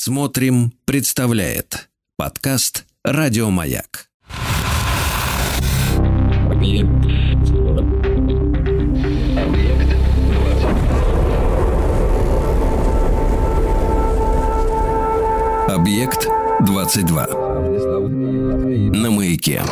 Смотрим, представляет подкаст Радиомаяк. Объект 22. На маяке.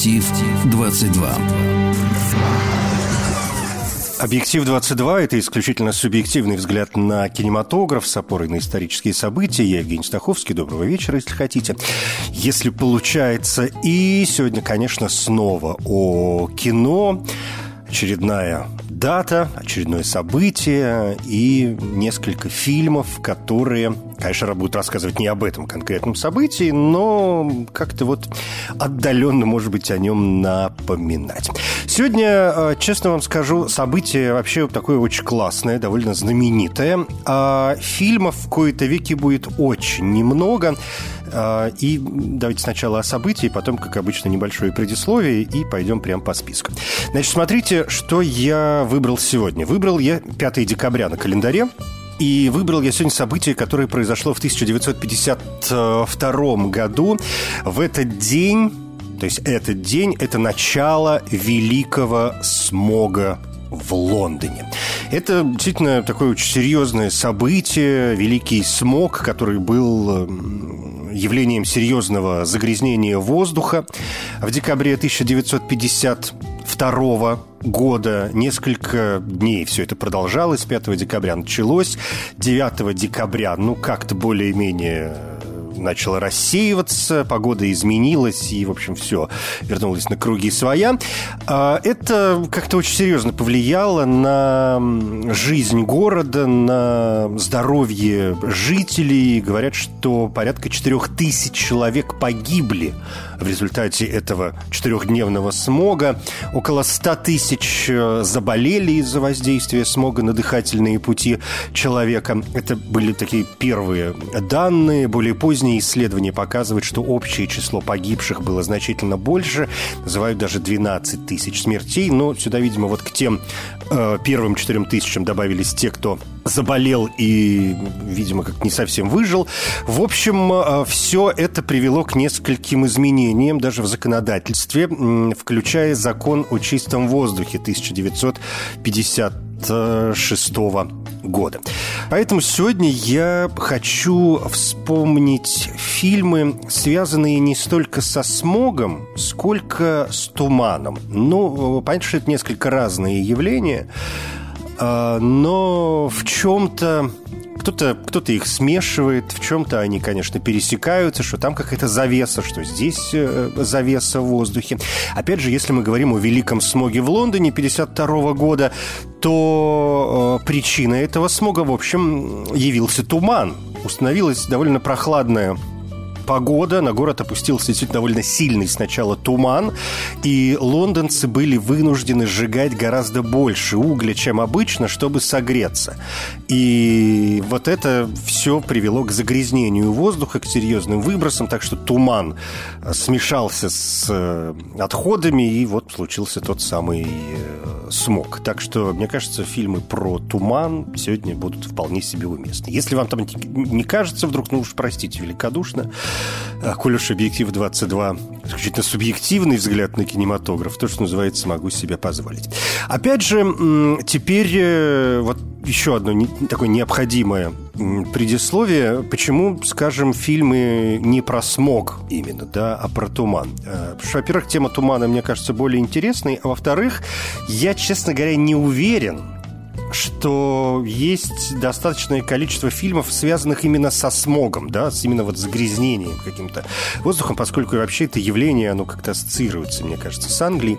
Объектив 22. Объектив 22 – это исключительно субъективный взгляд на кинематограф с опорой на исторические события. Я Евгений Стаховский. Доброго вечера, если хотите. Если получается. И сегодня, конечно, снова о кино. Очередная дата, очередное событие и несколько фильмов, которые, конечно, будут рассказывать не об этом конкретном событии, но как-то вот отдаленно, может быть, о нем напоминать. Сегодня, э, честно вам скажу, событие вообще такое очень классное, довольно знаменитое. А фильмов в кои-то веки будет очень немного. А, и давайте сначала о событии, потом, как обычно, небольшое предисловие, и пойдем прямо по списку. Значит, смотрите, что я выбрал сегодня. Выбрал я 5 декабря на календаре. И выбрал я сегодня событие, которое произошло в 1952 году. В этот день, то есть этот день, это начало великого смога в Лондоне. Это действительно такое очень серьезное событие, великий смог, который был явлением серьезного загрязнения воздуха. В декабре 1952 года несколько дней все это продолжалось. 5 декабря началось. 9 декабря, ну, как-то более-менее начало рассеиваться, погода изменилась, и, в общем, все вернулось на круги своя. А, это как-то очень серьезно повлияло на жизнь города, на здоровье жителей. Говорят, что порядка 4000 человек погибли в результате этого четырехдневного смога. Около 100 тысяч э, заболели из-за воздействия смога на дыхательные пути человека. Это были такие первые данные. Более поздние исследования показывают, что общее число погибших было значительно больше. Называют даже 12 тысяч смертей. Но сюда, видимо, вот к тем э, первым 4 тысячам добавились те, кто заболел и, видимо, как не совсем выжил. В общем, э, все это привело к нескольким изменениям даже в законодательстве, включая закон о чистом воздухе 1956 года. Поэтому сегодня я хочу вспомнить фильмы, связанные не столько со смогом, сколько с туманом. Ну, понятно, что это несколько разные явления, а, но в чем-то кто-то кто их смешивает, в чем-то они, конечно, пересекаются, что там какая-то завеса, что здесь э, завеса в воздухе. Опять же, если мы говорим о великом смоге в Лондоне 52 года, то э, причиной этого смога, в общем, явился туман. Установилась довольно прохладная погода, на город опустился довольно сильный сначала туман, и лондонцы были вынуждены сжигать гораздо больше угля, чем обычно, чтобы согреться. И вот это все привело к загрязнению воздуха, к серьезным выбросам, так что туман смешался с э, отходами, и вот случился тот самый э, смог. Так что, мне кажется, фильмы про туман сегодня будут вполне себе уместны. Если вам там не кажется вдруг, ну уж простите великодушно, а, коль уж объектив 22 исключительно субъективный взгляд на кинематограф, то, что называется, могу себе позволить. Опять же, теперь э, вот еще одно такое необходимое предисловие. Почему, скажем, фильмы не про смог именно, да, а про туман? Э, потому что, во-первых, тема тумана, мне кажется, более интересной, а во-вторых, я, честно говоря, не уверен, что есть достаточное количество фильмов, связанных именно со смогом, да, с именно вот загрязнением каким-то воздухом, поскольку вообще это явление, оно как-то ассоциируется, мне кажется, с Англией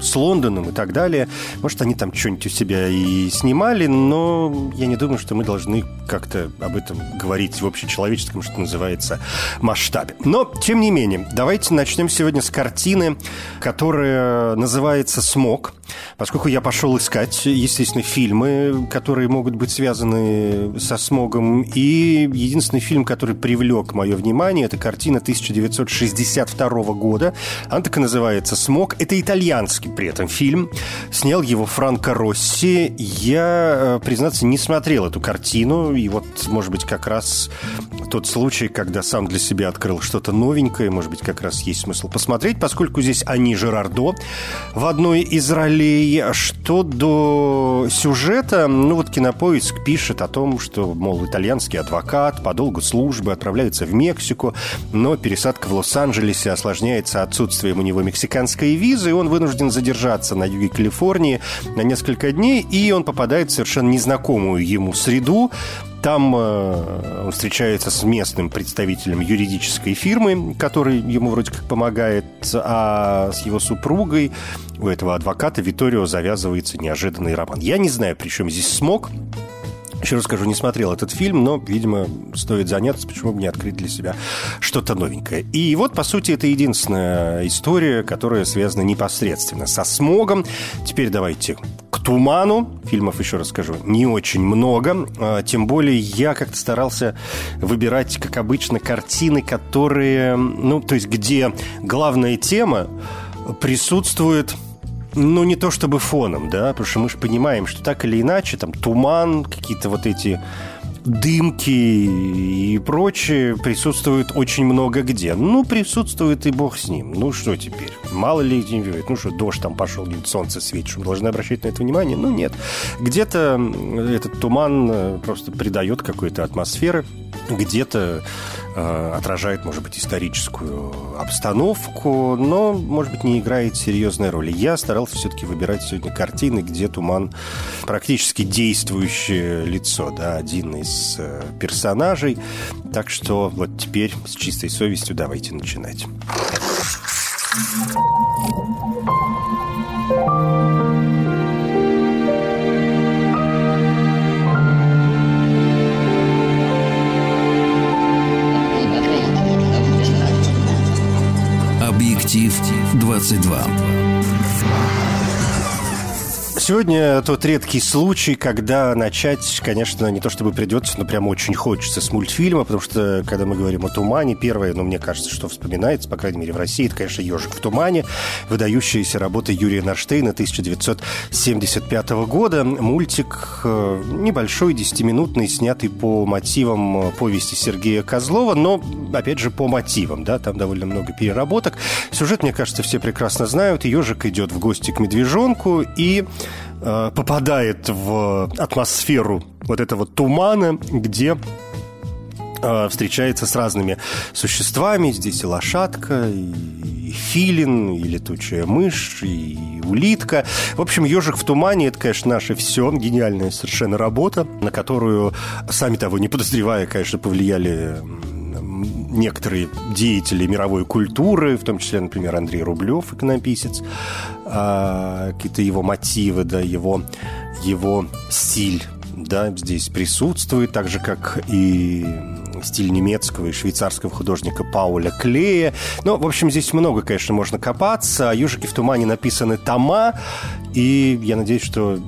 с Лондоном и так далее. Может, они там что-нибудь у себя и снимали, но я не думаю, что мы должны как-то об этом говорить в общечеловеческом, что называется, масштабе. Но, тем не менее, давайте начнем сегодня с картины, которая называется «Смог». поскольку я пошел искать, естественно, фильмы, которые могут быть связаны со смогом, и единственный фильм, который привлек мое внимание, это картина 1962 года. Она так и называется «Смог». Это итальянский при этом фильм. Снял его Франко Росси. Я, э, признаться, не смотрел эту картину, и вот, может быть, как раз тот случай, когда сам для себя открыл что-то новенькое, может быть, как раз есть смысл посмотреть, поскольку здесь они Жерардо в одной из ролей. Что до сюжета, ну вот Кинопоиск пишет о том, что, мол, итальянский адвокат по долгу службы отправляется в Мексику, но пересадка в Лос-Анджелесе осложняется отсутствием у него мексиканской визы, и он вынужден задержаться на юге Калифорнии на несколько дней, и он попадает в совершенно незнакомую ему среду, там э, он встречается с местным представителем юридической фирмы, который ему вроде как помогает, а с его супругой у этого адвоката Виторио завязывается неожиданный роман. Я не знаю, при чем здесь смог. Еще раз скажу, не смотрел этот фильм, но, видимо, стоит заняться, почему бы не открыть для себя что-то новенькое. И вот, по сути, это единственная история, которая связана непосредственно со смогом. Теперь давайте к туману. Фильмов, еще раз скажу, не очень много. А, тем более я как-то старался выбирать, как обычно, картины, которые, ну, то есть где главная тема присутствует ну, не то чтобы фоном, да, потому что мы же понимаем, что так или иначе, там, туман, какие-то вот эти дымки и прочее присутствует очень много где. Ну, присутствует и бог с ним. Ну, что теперь? Мало ли не видит. Ну, что, дождь там пошел, солнце светит. Что, мы должны обращать на это внимание? Ну, нет. Где-то этот туман э, просто придает какой-то атмосферы где-то э, отражает, может быть, историческую обстановку, но, может быть, не играет серьезной роли. Я старался все-таки выбирать сегодня картины, где туман практически действующее лицо, да, один из э, персонажей. Так что вот теперь с чистой совестью давайте начинать. Edouard. Сегодня тот редкий случай, когда начать, конечно, не то чтобы придется, но прямо очень хочется с мультфильма, потому что, когда мы говорим о «Тумане», первое, ну, мне кажется, что вспоминается, по крайней мере, в России, это, конечно, «Ежик в тумане», выдающаяся работа Юрия Нарштейна 1975 года. Мультик э, небольшой, десятиминутный, снятый по мотивам повести Сергея Козлова, но, опять же, по мотивам, да, там довольно много переработок. Сюжет, мне кажется, все прекрасно знают. Ежик идет в гости к медвежонку и Э, попадает в атмосферу вот этого тумана, где э, встречается с разными существами. Здесь и лошадка, и филин, и летучая мышь, и улитка. В общем, «Ежик в тумане» — это, конечно, наше все. Гениальная совершенно работа, на которую, сами того не подозревая, конечно, повлияли некоторые деятели мировой культуры, в том числе, например, Андрей Рублев, иконописец, а, какие-то его мотивы, да, его, его стиль да, здесь присутствует, так же, как и стиль немецкого и швейцарского художника Пауля Клея. Ну, в общем, здесь много, конечно, можно копаться. О «Ежике в тумане» написаны тома, и я надеюсь, что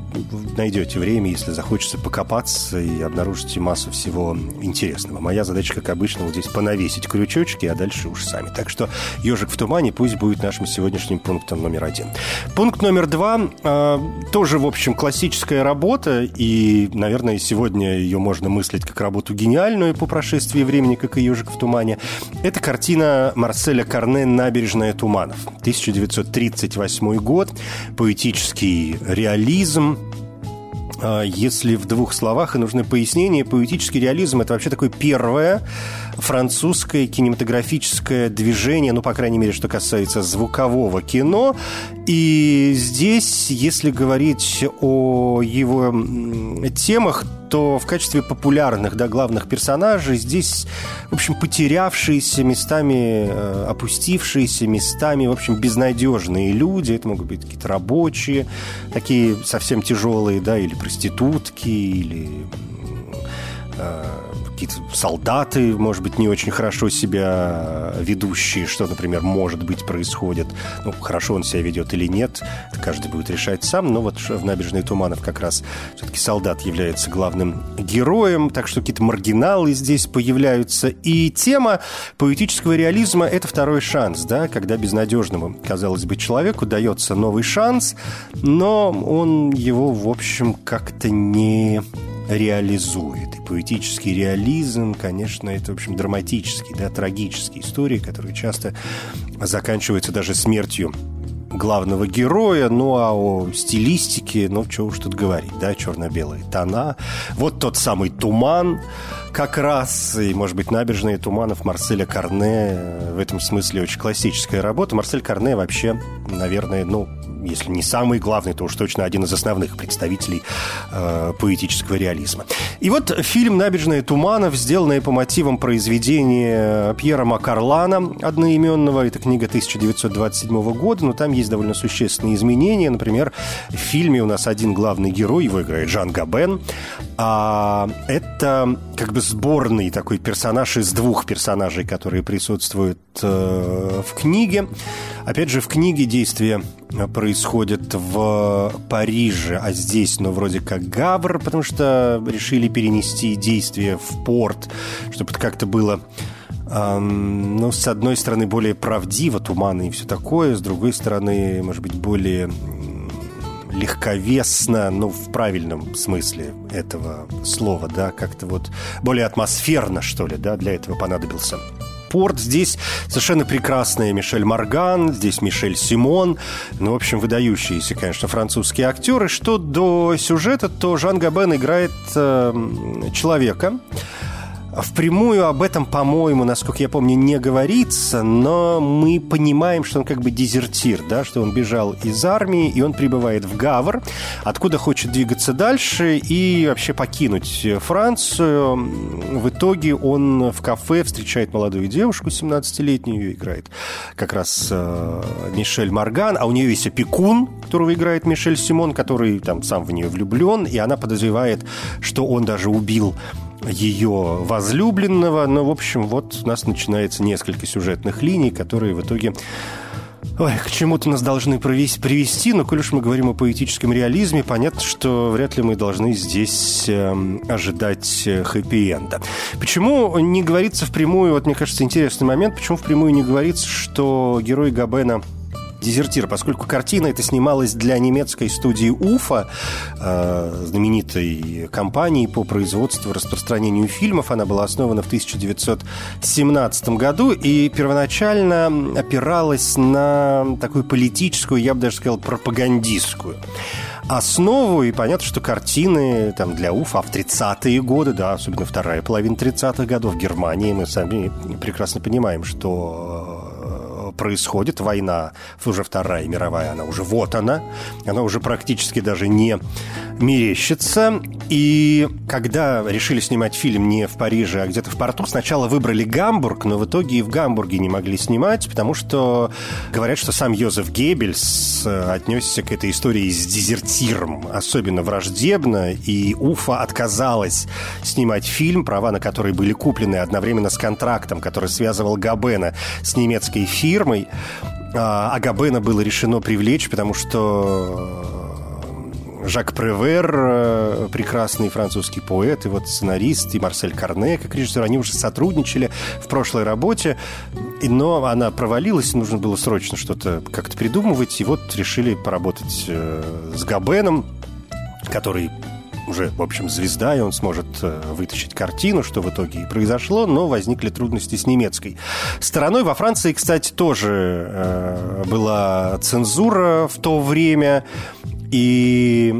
найдете время, если захочется покопаться и обнаружите массу всего интересного. Моя задача, как обычно, вот здесь понавесить крючочки, а дальше уж сами. Так что «Ежик в тумане» пусть будет нашим сегодняшним пунктом номер один. Пункт номер два э, тоже, в общем, классическая работа, и, наверное, сегодня ее можно мыслить как работу гениальную по прошествии времени, как и «Ежик в тумане». Это картина Марселя Карне «Набережная туманов». 1938 год, поэтический поэтический реализм. А, если в двух словах и нужны пояснения, поэтический реализм – это вообще такое первое французское кинематографическое движение, ну, по крайней мере, что касается звукового кино. И здесь, если говорить о его темах, то в качестве популярных, да, главных персонажей здесь, в общем, потерявшиеся местами, э, опустившиеся местами, в общем, безнадежные люди. Это могут быть какие-то рабочие, такие совсем тяжелые, да, или проститутки, или э, какие-то солдаты, может быть, не очень хорошо себя ведущие, что, например, может быть, происходит. Ну, хорошо он себя ведет или нет, каждый будет решать сам, но вот в «Набережной Туманов» как раз все-таки солдат является главным героем, так что какие-то маргиналы здесь появляются. И тема поэтического реализма – это второй шанс, да, когда безнадежному, казалось бы, человеку дается новый шанс, но он его, в общем, как-то не реализует. И поэтический реализм, конечно, это, в общем, драматический, да, трагические истории, которые часто заканчиваются даже смертью главного героя, ну а о стилистике, ну что уж тут говорить, да, черно-белые тона. Вот тот самый туман, как раз, и, может быть, набережные туманов Марселя Карне в этом смысле очень классическая работа. Марсель Карне вообще, наверное, ну, если не самый главный, то уж точно один из основных представителей э, поэтического реализма. И вот фильм «Набережная туманов», сделанный по мотивам произведения Пьера Макарлана, одноименного, это книга 1927 года, но там есть довольно существенные изменения. Например, в фильме у нас один главный герой, его играет Жан Габен, а это как бы сборный такой персонаж из двух персонажей, которые присутствуют э, в книге. Опять же, в книге действие происходит в Париже, а здесь, ну, вроде как Гавр, потому что решили перенести действие в порт, чтобы это как-то было ну, с одной стороны, более правдиво, туманы и все такое, с другой стороны, может быть, более легковесно, ну, в правильном смысле этого слова, да, как-то вот более атмосферно, что ли, да, для этого понадобился порт. Здесь совершенно прекрасная Мишель Морган, здесь Мишель Симон. Ну, в общем, выдающиеся, конечно, французские актеры. Что до сюжета, то Жан Габен играет э, человека, Впрямую об этом, по-моему, насколько я помню, не говорится, но мы понимаем, что он как бы дезертир, да, что он бежал из армии, и он прибывает в Гавр, откуда хочет двигаться дальше и вообще покинуть Францию. В итоге он в кафе встречает молодую девушку, 17-летнюю, ее играет как раз э, Мишель Морган, а у нее есть опекун, которого играет Мишель Симон, который там сам в нее влюблен, и она подозревает, что он даже убил ее возлюбленного. Но, в общем, вот у нас начинается несколько сюжетных линий, которые в итоге Ой, к чему-то нас должны привести, но коль уж мы говорим о поэтическом реализме, понятно, что вряд ли мы должны здесь эм, э, ожидать хэппи-энда. Почему не говорится впрямую, вот мне кажется, интересный момент, почему впрямую не говорится, что герой Габена – дезертир, поскольку картина эта снималась для немецкой студии Уфа, э, знаменитой компании по производству и распространению фильмов. Она была основана в 1917 году и первоначально опиралась на такую политическую, я бы даже сказал, пропагандистскую основу, и понятно, что картины там, для Уфа в 30-е годы, да, особенно вторая половина 30-х годов в Германии, мы сами прекрасно понимаем, что происходит, война, уже Вторая мировая, она уже вот она, она уже практически даже не мерещится. И когда решили снимать фильм не в Париже, а где-то в порту, сначала выбрали Гамбург, но в итоге и в Гамбурге не могли снимать, потому что говорят, что сам Йозеф Геббельс э, отнесся к этой истории с дезертиром особенно враждебно, и Уфа отказалась снимать фильм, права на который были куплены одновременно с контрактом, который связывал Габена с немецкой фирмой. А, а Габена было решено привлечь, потому что Жак Превер, э, прекрасный французский поэт, и вот сценарист, и Марсель Карне, как режиссер, они уже сотрудничали в прошлой работе, но она провалилась, нужно было срочно что-то как-то придумывать, и вот решили поработать э, с Габеном, который уже, в общем, звезда, и он сможет э, вытащить картину, что в итоге и произошло, но возникли трудности с немецкой стороной. Во Франции, кстати, тоже э, была цензура в то время, и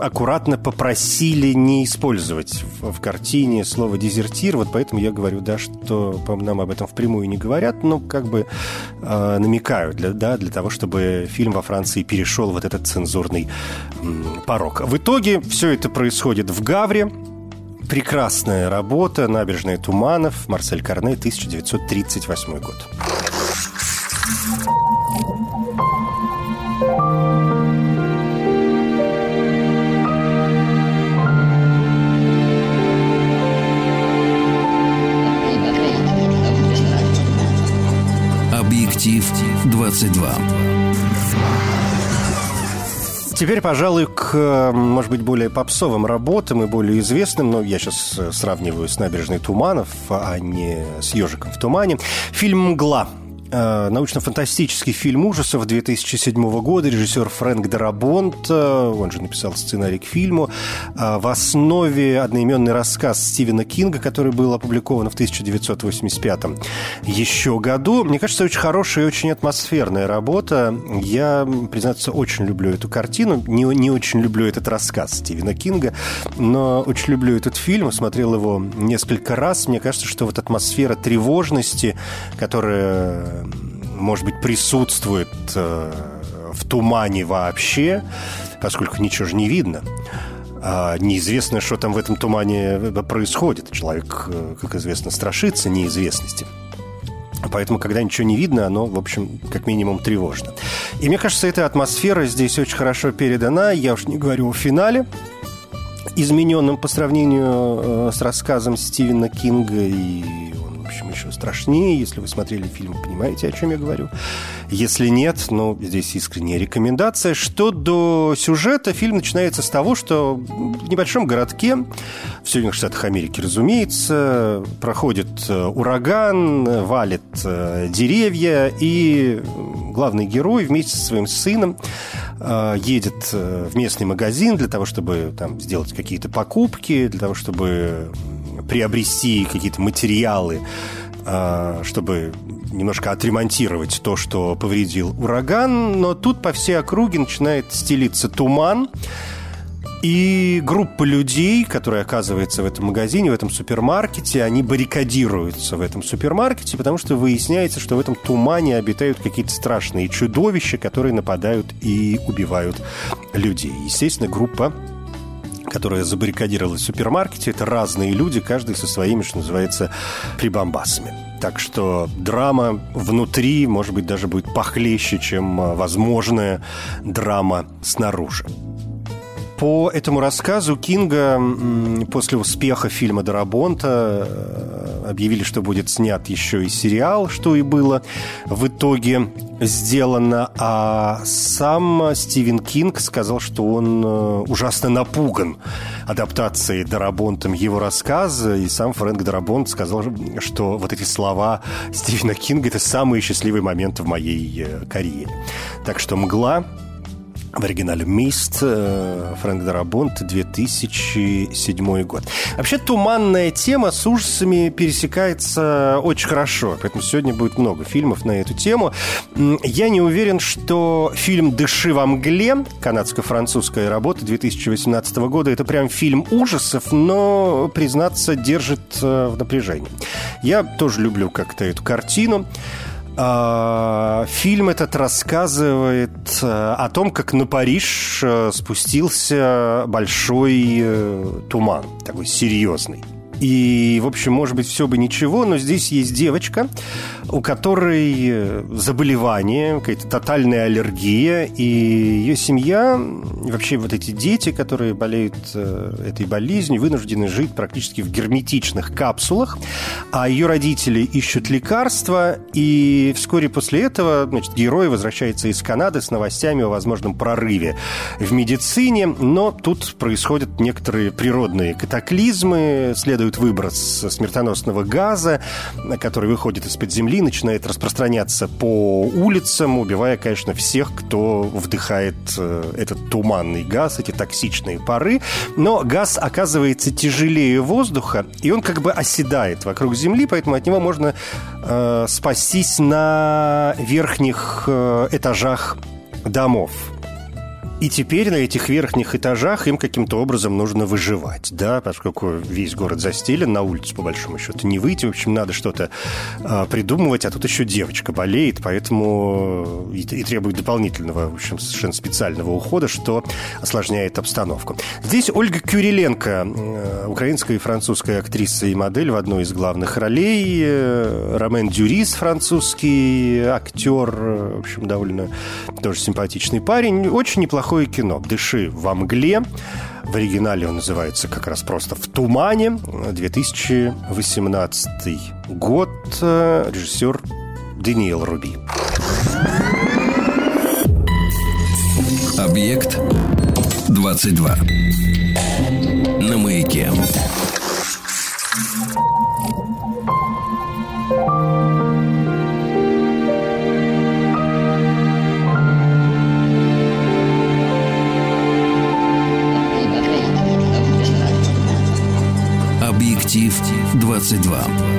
аккуратно попросили не использовать в, в картине слово «дезертир». Вот поэтому я говорю, да, что нам об этом впрямую не говорят, но как бы э, намекают, для, да, для того, чтобы фильм во Франции перешел вот этот цензурный э, порог. В итоге все это происходит в Гавре. Прекрасная работа, набережная Туманов, Марсель Карне, 1938 год. 22. Теперь, пожалуй, к, может быть, более попсовым работам и более известным, но я сейчас э, сравниваю с «Набережной Туманов», а не с «Ежиком в тумане». Фильм «Мгла» научно-фантастический фильм ужасов 2007 года. Режиссер Фрэнк Дарабонт, он же написал сценарий к фильму. Э, в основе одноименный рассказ Стивена Кинга, который был опубликован в 1985 еще году. Мне кажется, очень хорошая и очень атмосферная работа. Я, признаться, очень люблю эту картину. Не, не очень люблю этот рассказ Стивена Кинга, но очень люблю этот фильм. Смотрел его несколько раз. Мне кажется, что вот атмосфера тревожности, которая может быть, присутствует э, в тумане вообще, поскольку ничего же не видно. А неизвестно, что там в этом тумане происходит. Человек, э, как известно, страшится неизвестности. Поэтому, когда ничего не видно, оно, в общем, как минимум тревожно. И мне кажется, эта атмосфера здесь очень хорошо передана. Я уж не говорю о финале, измененном по сравнению э, с рассказом Стивена Кинга и общем, еще страшнее. Если вы смотрели фильм, понимаете, о чем я говорю. Если нет, ну, здесь искренняя рекомендация. Что до сюжета, фильм начинается с того, что в небольшом городке, в Соединенных Штатах Америки, разумеется, проходит э, ураган, валит э, деревья, и главный герой вместе со своим сыном э, едет в местный магазин для того, чтобы там сделать какие-то покупки, для того, чтобы приобрести какие-то материалы, а, чтобы немножко отремонтировать то, что повредил ураган, но тут по всей округе начинает стелиться туман, и группа людей, которые оказываются в этом магазине, в этом супермаркете, они баррикадируются в этом супермаркете, потому что выясняется, что в этом тумане обитают какие-то страшные чудовища, которые нападают и убивают людей. Естественно, группа которая забаррикадировалась в супермаркете, это разные люди, каждый со своими, что называется, прибамбасами. Так что драма внутри, может быть, даже будет похлеще, чем а, возможная драма снаружи. По этому рассказу Кинга после успеха фильма «Дарабонта» э, объявили, что будет снят еще и сериал, что и было в итоге сделано. А сам Стивен Кинг сказал, что он э, ужасно напуган адаптацией Дарабонтом его рассказа. И сам Фрэнк Дарабонт сказал, что вот эти слова Стивена Кинга – это самые счастливые моменты в моей э, карьере. Так что «Мгла» в оригинале «Мист», э, Фрэнк Дарабонт, 2007 год. Вообще, туманная тема с ужасами пересекается очень хорошо, поэтому сегодня будет много фильмов на эту тему. Я не уверен, что фильм «Дыши во мгле», канадско-французская работа 2018 года, это прям фильм ужасов, но, признаться, держит э, в напряжении. Я тоже люблю как-то эту картину. А, фильм этот рассказывает э, о том, как на Париж э, спустился большой э, туман, такой серьезный. И, в общем, может быть, все бы ничего, но здесь есть девочка, у которой э, заболевание, какая-то тотальная аллергия, и ее семья, вообще вот эти дети, которые болеют э, этой болезнью, вынуждены жить практически в герметичных капсулах, а ее родители ищут лекарства, и вскоре после этого, значит, герой возвращается из Канады с новостями о возможном прорыве в медицине, но тут происходят некоторые природные катаклизмы, следует происходит выброс смертоносного газа, который выходит из-под земли, начинает распространяться по улицам, убивая, конечно, всех, кто вдыхает э, этот туманный газ, эти токсичные пары. Но газ оказывается тяжелее воздуха, и он как бы оседает вокруг Земли, поэтому от него можно э, спастись на верхних э, этажах домов. И теперь на этих верхних этажах им каким-то образом нужно выживать, да, поскольку весь город застелен, на улицу, по большому счету, не выйти. В общем, надо что-то э, придумывать, а тут еще девочка болеет, поэтому и, и требует дополнительного, в общем, совершенно специального ухода, что осложняет обстановку. Здесь Ольга Кюриленко, э, украинская и французская актриса и модель в одной из главных ролей, э, Ромен Дюрис, французский актер, в общем, довольно тоже симпатичный парень, очень неплохой неплохое кино. «Дыши во мгле». В оригинале он называется как раз просто «В тумане». 2018 год. Режиссер Даниил Руби. Объект 22. На маяке. Объектив 22.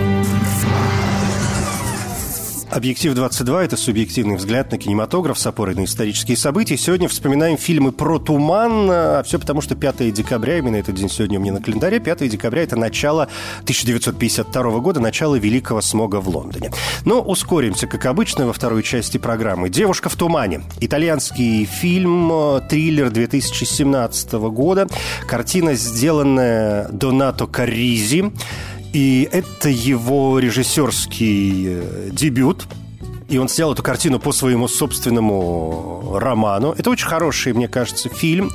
Объектив 22 – это субъективный взгляд на кинематограф с опорой на исторические события. Сегодня вспоминаем фильмы про туман. А все потому, что 5 декабря, именно этот день сегодня у меня на календаре, 5 декабря – это начало 1952 года, начало Великого смога в Лондоне. Но ускоримся, как обычно, во второй части программы. «Девушка в тумане». Итальянский фильм, триллер 2017 года. Картина, сделанная Донато Каризи. И это его режиссерский э, дебют. И он снял эту картину по своему собственному роману. Это очень хороший, мне кажется, фильм,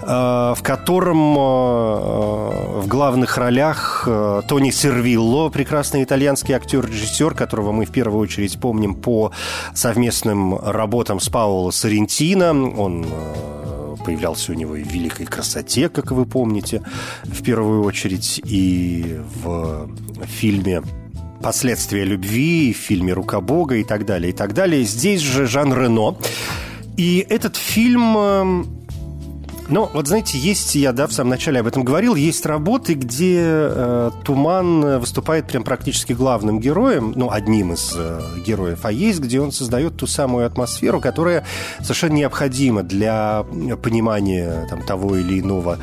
э, в котором э, в главных ролях Тони Сервилло, прекрасный итальянский актер-режиссер, которого мы в первую очередь помним по совместным работам с Паоло Соррентино. Он появлялся у него и в «Великой красоте», как вы помните, в первую очередь, и в фильме «Последствия любви», в фильме «Рука Бога» и так далее, и так далее. Здесь же Жан Рено. И этот фильм ну, вот знаете, есть, я да, в самом начале об этом говорил, есть работы, где э, Туман выступает прям практически главным героем, ну, одним из э, героев, а есть, где он создает ту самую атмосферу, которая совершенно необходима для понимания там, того или иного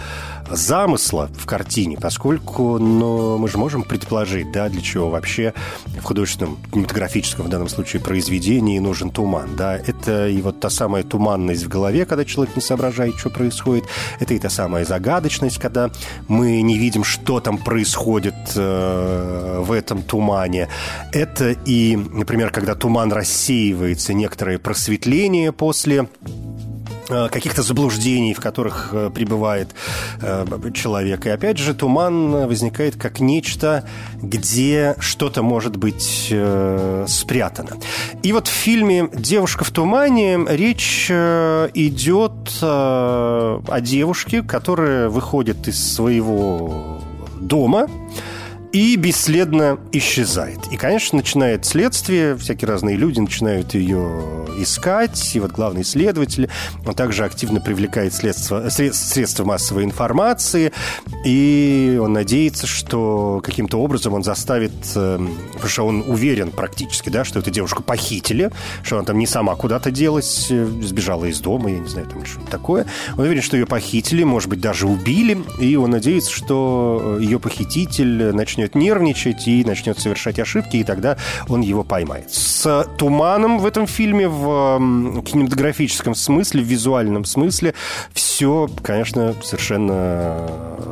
замысла в картине, поскольку ну, мы же можем предположить, да, для чего вообще в художественном, кинематографическом в данном случае произведении нужен туман. Да? Это и вот та самая туманность в голове, когда человек не соображает, что происходит. Это и та самая загадочность, когда мы не видим, что там происходит э, в этом тумане. Это и, например, когда туман рассеивается, некоторое просветление после каких-то заблуждений, в которых э, пребывает э, человек. И опять же, туман возникает как нечто, где что-то может быть спрятано. И вот в фильме «Девушка в тумане» речь идет о девушке, которая выходит из своего дома, и бесследно исчезает. И, конечно, начинает следствие, всякие разные люди начинают ее искать, и вот главный следователь, он также активно привлекает средства, средства массовой информации, и он надеется, что каким-то образом он заставит, эм, потому что он уверен практически, да, что эту девушку похитили, что она там не сама куда-то делась, э, сбежала из дома, я не знаю, там что-то такое. Он уверен, что ее похитили, может быть, даже убили, и он надеется, что ее похититель начнет начнет нервничать и начнет совершать ошибки, и тогда он его поймает. С туманом в этом фильме в кинематографическом смысле, в визуальном смысле все, конечно, совершенно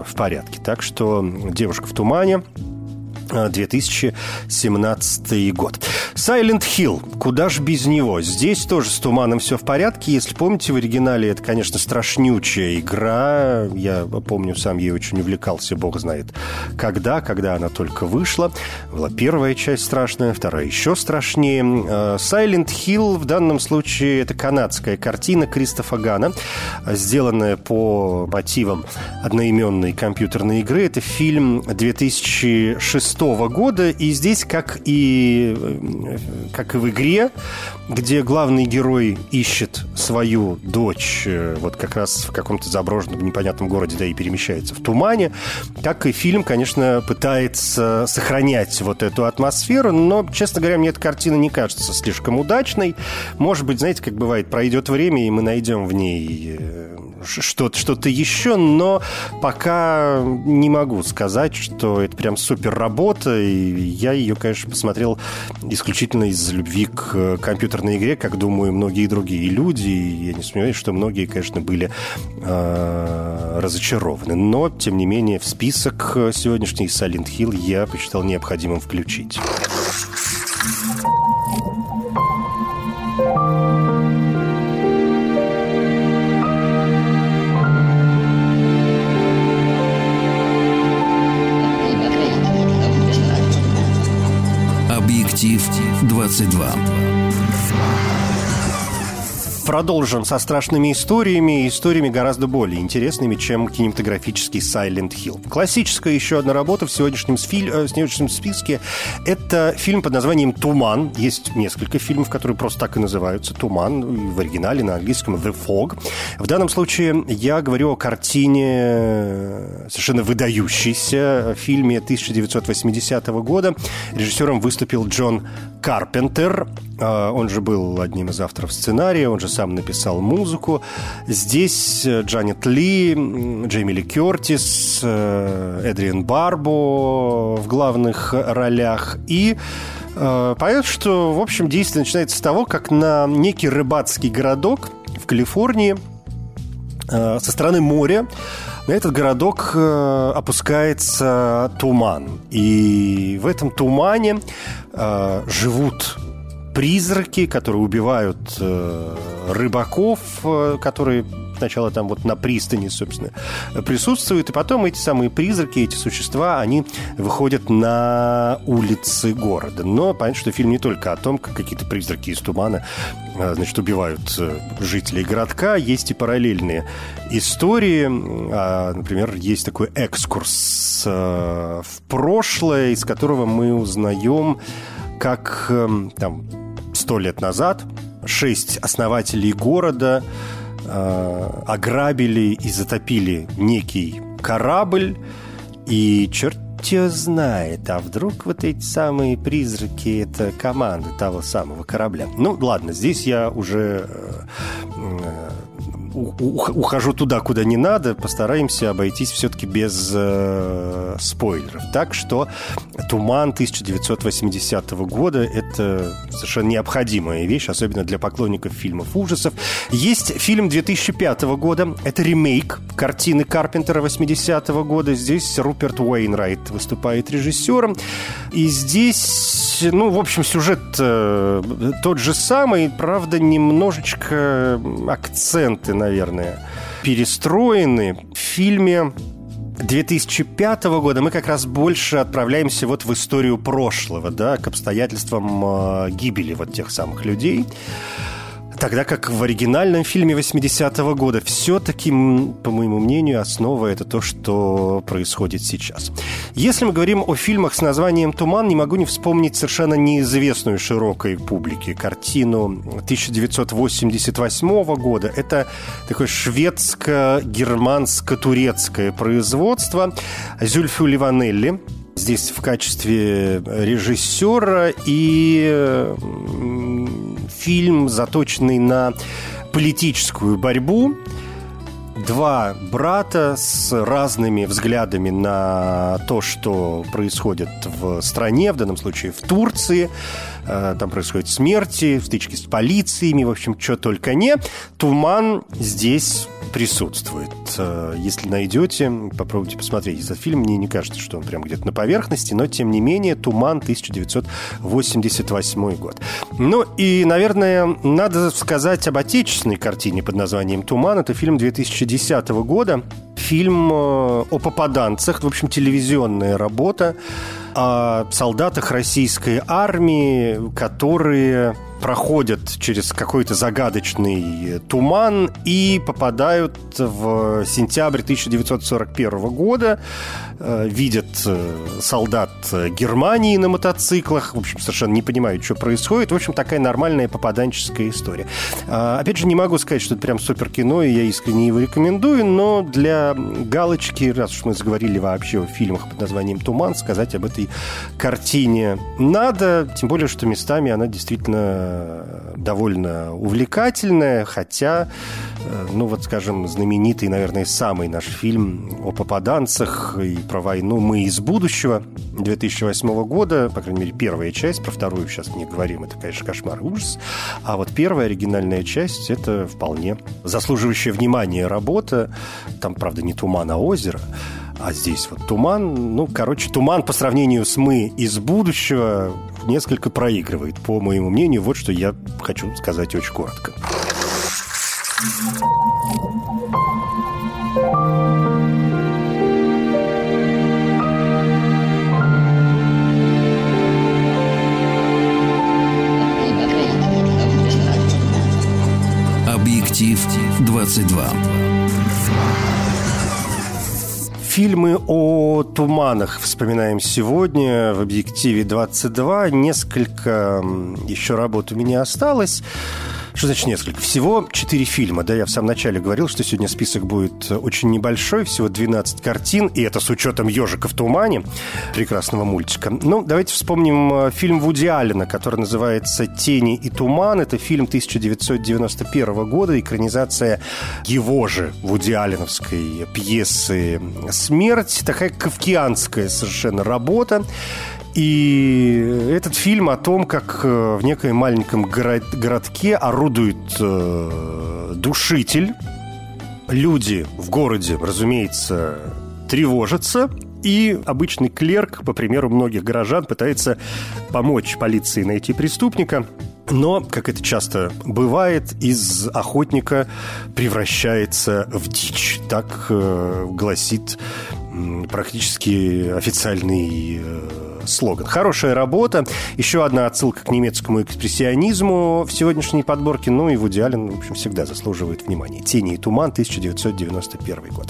в порядке. Так что «Девушка в тумане» 2017 год. Silent Hill. Куда ж без него? Здесь тоже с туманом все в порядке. Если помните, в оригинале это, конечно, страшнючая игра. Я помню, сам ей очень увлекался, бог знает когда, когда она только вышла. Была первая часть страшная, вторая еще страшнее. Э, Silent Hill в данном случае это канадская картина Кристофа Гана, сделанная по мотивам одноименной компьютерной игры. Это фильм 2006 года, и здесь, как и, как и в игре, где главный герой ищет свою дочь э, вот как раз в каком-то заброшенном непонятном городе, да, и перемещается в тумане, так и фильм, конечно, пытается сохранять вот эту атмосферу, но, честно говоря, мне эта картина не кажется слишком удачной. Может быть, знаете, как бывает, пройдет время, и мы найдем в ней э, что-то что еще, но пока не могу сказать, что это прям супер работа, и я ее, конечно, посмотрел исключительно из любви к компьютерной игре, как, думаю, многие другие люди, и я не сомневаюсь, что многие, конечно, были э, разочарованы. Но, тем не менее, в список сегодняшний Silent Hill я посчитал необходимым включить. Продолжим со страшными историями, историями гораздо более интересными, чем кинематографический Silent Hill. Классическая еще одна работа в сегодняшнем, сфиль, э, в сегодняшнем списке – это фильм под названием «Туман». Есть несколько фильмов, которые просто так и называются «Туман», в оригинале на английском «The Fog». В данном случае я говорю о картине э, совершенно выдающейся, фильме 1980 года. Режиссером выступил Джон Карпентер. А, он же был одним из авторов сценария, он же сам написал музыку. Здесь э, Джанет Ли, Джейми Ли Кертис, э, Эдриан Барбо в главных ролях. И э, Понятно, что, в общем, действие начинается с того, как на некий рыбацкий городок в Калифорнии со стороны моря на этот городок опускается туман. И в этом тумане живут призраки, которые убивают рыбаков, э, которые сначала там вот на пристани, собственно, присутствуют, и потом эти самые призраки, эти существа, они выходят на улицы города. Но понятно, что фильм не только о том, как какие-то призраки из тумана, э, значит, убивают э, жителей городка, есть и параллельные истории. А, например, есть такой экскурс в прошлое, из которого мы узнаем как эм, там сто лет назад шесть основателей города э, ограбили и затопили некий корабль, и черт его знает, а вдруг вот эти самые призраки — это команда того самого корабля. Ну, ладно, здесь я уже э, ухожу туда, куда не надо, постараемся обойтись все-таки без э, спойлеров. Так что «Туман» 1980 года – это совершенно необходимая вещь, особенно для поклонников фильмов ужасов. Есть фильм 2005 года, это ремейк картины Карпентера 80 -го года. Здесь Руперт Уэйнрайт выступает режиссером. И здесь, ну, в общем, сюжет э, тот же самый, правда, немножечко акценты наверное, перестроены. В фильме 2005 года мы как раз больше отправляемся вот в историю прошлого, да, к обстоятельствам э, гибели вот тех самых людей. Тогда как в оригинальном фильме 80-го года все-таки, по моему мнению, основа это то, что происходит сейчас. Если мы говорим о фильмах с названием «Туман», не могу не вспомнить совершенно неизвестную широкой публике картину 1988 года. Это такое шведско-германско-турецкое производство Зюльфу Ливанелли здесь в качестве режиссера и фильм, заточенный на политическую борьбу. Два брата с разными взглядами на то, что происходит в стране, в данном случае в Турции. Э, там происходят смерти, стычки с полициями, в общем, что только не. Туман здесь присутствует. Э, если найдете, попробуйте посмотреть этот фильм. Мне не кажется, что он прям где-то на поверхности, но, тем не менее, «Туман» 1988 год. Ну и, наверное, надо сказать об отечественной картине под названием «Туман». Это фильм 2010 года. Фильм э, о попаданцах, в общем, телевизионная работа о солдатах российской армии, которые проходят через какой-то загадочный туман и попадают в сентябрь 1941 года, видят э, солдат Германии на мотоциклах, в общем, совершенно не понимают, что происходит. В общем, такая нормальная попаданческая история. А, опять же, не могу сказать, что это прям супер кино, и я искренне его рекомендую, но для галочки, раз уж мы заговорили вообще о фильмах под названием «Туман», сказать об этой картине надо, тем более, что местами она действительно довольно увлекательная, хотя, э, ну вот, скажем, знаменитый, наверное, самый наш фильм о попаданцах и про войну «Мы из будущего» 2008 года, по крайней мере, первая часть, про вторую сейчас не говорим, это, конечно, кошмар и ужас, а вот первая оригинальная часть – это вполне заслуживающая внимания работа, там, правда, не туман, а озеро, а здесь вот туман, ну, короче, туман по сравнению с мы из будущего несколько проигрывает, по моему мнению. Вот что я хочу сказать очень коротко. Объектив 22. Фильмы о туманах вспоминаем сегодня в «Объективе 22». Несколько еще работ у меня осталось. Что значит несколько? Всего четыре фильма. Да, я в самом начале говорил, что сегодня список будет очень небольшой, всего 12 картин, и это с учетом «Ежика в тумане», прекрасного мультика. Ну, давайте вспомним э, фильм Вуди Аллена, который называется «Тени и туман». Это фильм 1991 года, экранизация его же Вуди Алленовской пьесы «Смерть». Такая кавкианская совершенно работа. И этот фильм о том, как э, в некоем маленьком городке орудует э, душитель. Люди в городе, разумеется, тревожатся, и обычный клерк, по примеру многих горожан, пытается помочь полиции найти преступника. Но, как это часто бывает, из охотника превращается в дичь. Так э, гласит практически официальный э, слоган. Хорошая работа. Еще одна отсылка к немецкому экспрессионизму в сегодняшней подборке. Ну и Вуди Аллен, в общем, всегда заслуживает внимания. «Тени и туман», 1991 год.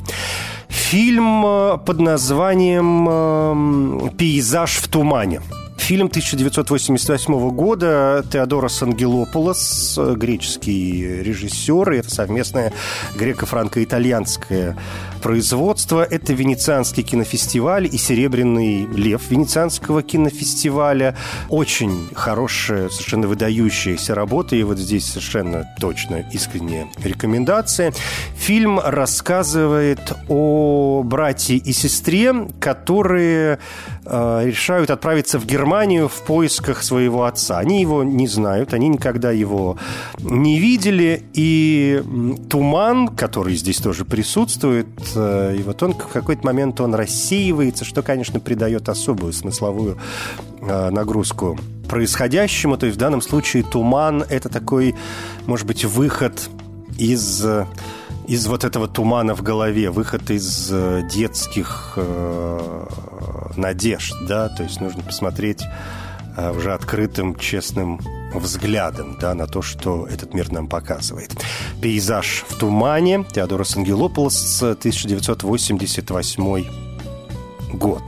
Фильм э, под названием э, «Пейзаж в тумане». Фильм 1988 года Теодорос Ангелополос, греческий режиссер, и это совместное греко-франко-итальянское производство. Это Венецианский кинофестиваль и Серебряный лев Венецианского кинофестиваля. Очень хорошая, совершенно выдающаяся работа, и вот здесь совершенно точно искренняя рекомендация. Фильм рассказывает о брате и сестре, которые э, решают отправиться в Германию в поисках своего отца. Они его не знают, они никогда его не видели, и туман, который здесь тоже присутствует, и вот он в какой-то момент он рассеивается, что, конечно, придает особую смысловую э, нагрузку происходящему. То есть в данном случае туман – это такой, может быть, выход из из вот этого тумана в голове, выход из э, детских э, надежд, да, то есть нужно посмотреть уже открытым, честным взглядом да, на то, что этот мир нам показывает. «Пейзаж в тумане» Теодорос Ангелополос, 1988 год.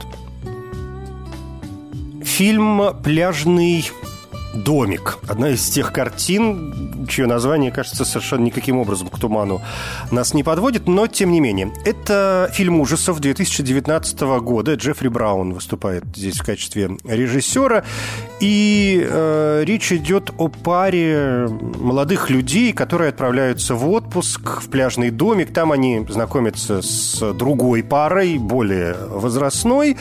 Фильм «Пляжный домик». Одна из тех картин, чье название, кажется, совершенно никаким образом к туману нас не подводит, но тем не менее. Это фильм ужасов 2019 года. Джеффри Браун выступает здесь в качестве режиссера. И э, речь идет о паре молодых людей, которые отправляются в отпуск в пляжный домик. Там они знакомятся с другой парой, более возрастной,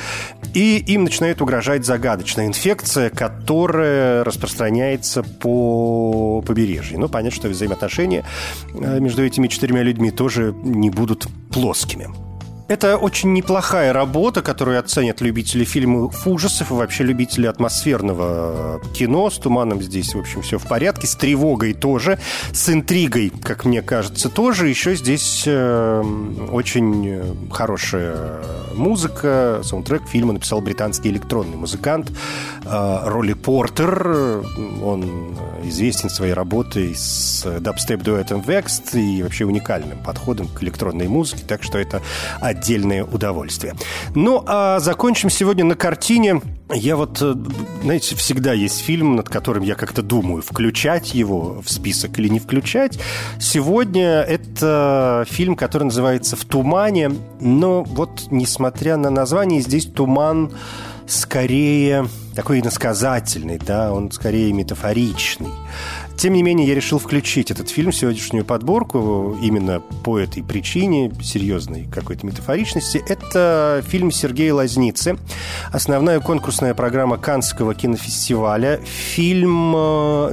и им начинает угрожать загадочная инфекция, которая распространяется по побережью. Ну, понятно, что взаимоотношения э, между этими четырьмя людьми тоже не будут плоскими. Это очень неплохая работа, которую оценят любители фильмов ужасов и вообще любители атмосферного кино. С туманом здесь, в общем, все в порядке. С тревогой тоже. С интригой, как мне кажется, тоже. Еще здесь э, очень хорошая музыка. Саундтрек фильма написал британский электронный музыкант э, Ролли Портер. Он известен своей работой с дабстеп-дуэтом Vexed и вообще уникальным подходом к электронной музыке. Так что это отдельное удовольствие. Ну, а закончим сегодня на картине. Я вот, э, знаете, всегда есть фильм, над которым я как-то думаю, включать его в список или не включать. Сегодня это фильм, который называется «В тумане». Но вот, несмотря на название, здесь туман скорее такой иносказательный, да, он скорее метафоричный. Тем не менее, я решил включить этот фильм в сегодняшнюю подборку именно по этой причине, серьезной какой-то метафоричности. Это фильм Сергея Лазницы, основная конкурсная программа Каннского кинофестиваля. Фильм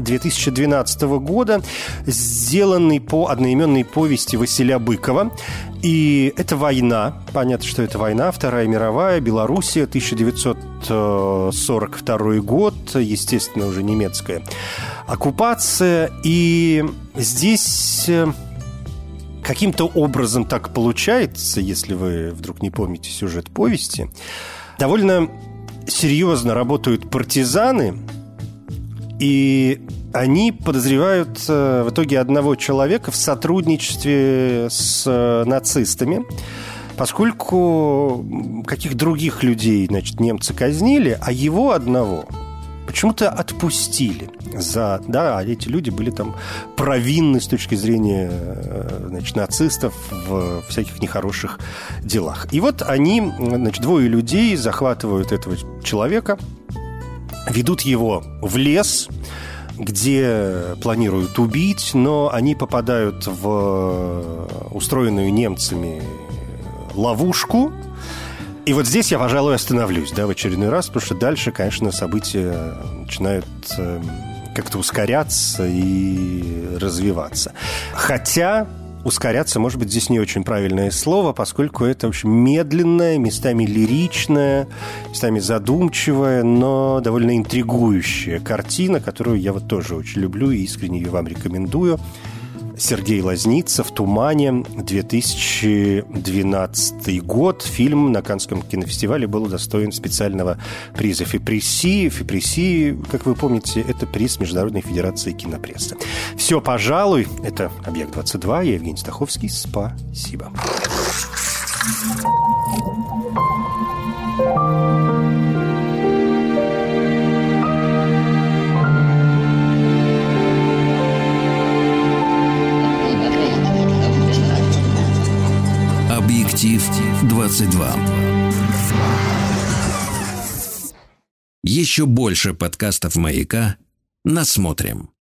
2012 э, года, сделанный по одноименной повести Василия Быкова. И это война. Понятно, что это война. Вторая мировая, Белоруссия, 1942 год. Естественно, уже немецкая оккупация. И здесь э, каким-то образом так получается, если вы вдруг не помните сюжет повести, довольно серьезно работают партизаны, и они подозревают э, в итоге одного человека в сотрудничестве с э, нацистами, поскольку каких других людей, значит, немцы казнили, а его одного почему-то отпустили за... Да, а эти люди были там провинны с точки зрения э, значит, нацистов в всяких нехороших делах. И вот они, значит, двое людей захватывают этого человека, ведут его в лес, где планируют убить, но они попадают в устроенную немцами ловушку. И вот здесь я, пожалуй, остановлюсь, да, в очередной раз, потому что дальше, конечно, события начинают эм, как-то ускоряться и развиваться. Хотя ускоряться, может быть, здесь не очень правильное слово, поскольку это, в общем, медленная, местами лиричная, местами задумчивая, но довольно интригующая картина, которую я вот тоже очень люблю и искренне ее вам рекомендую. Сергей Лазницев «Тумане», 2012 год. Фильм на Канском кинофестивале был удостоен специального приза Фипреси. Фипреси, как вы помните, это приз Международной Федерации кинопрессы. Все, пожалуй, это «Объект-22». Я Евгений Стаховский. Спасибо. Объектив 22. Еще больше подкастов «Маяка» насмотрим.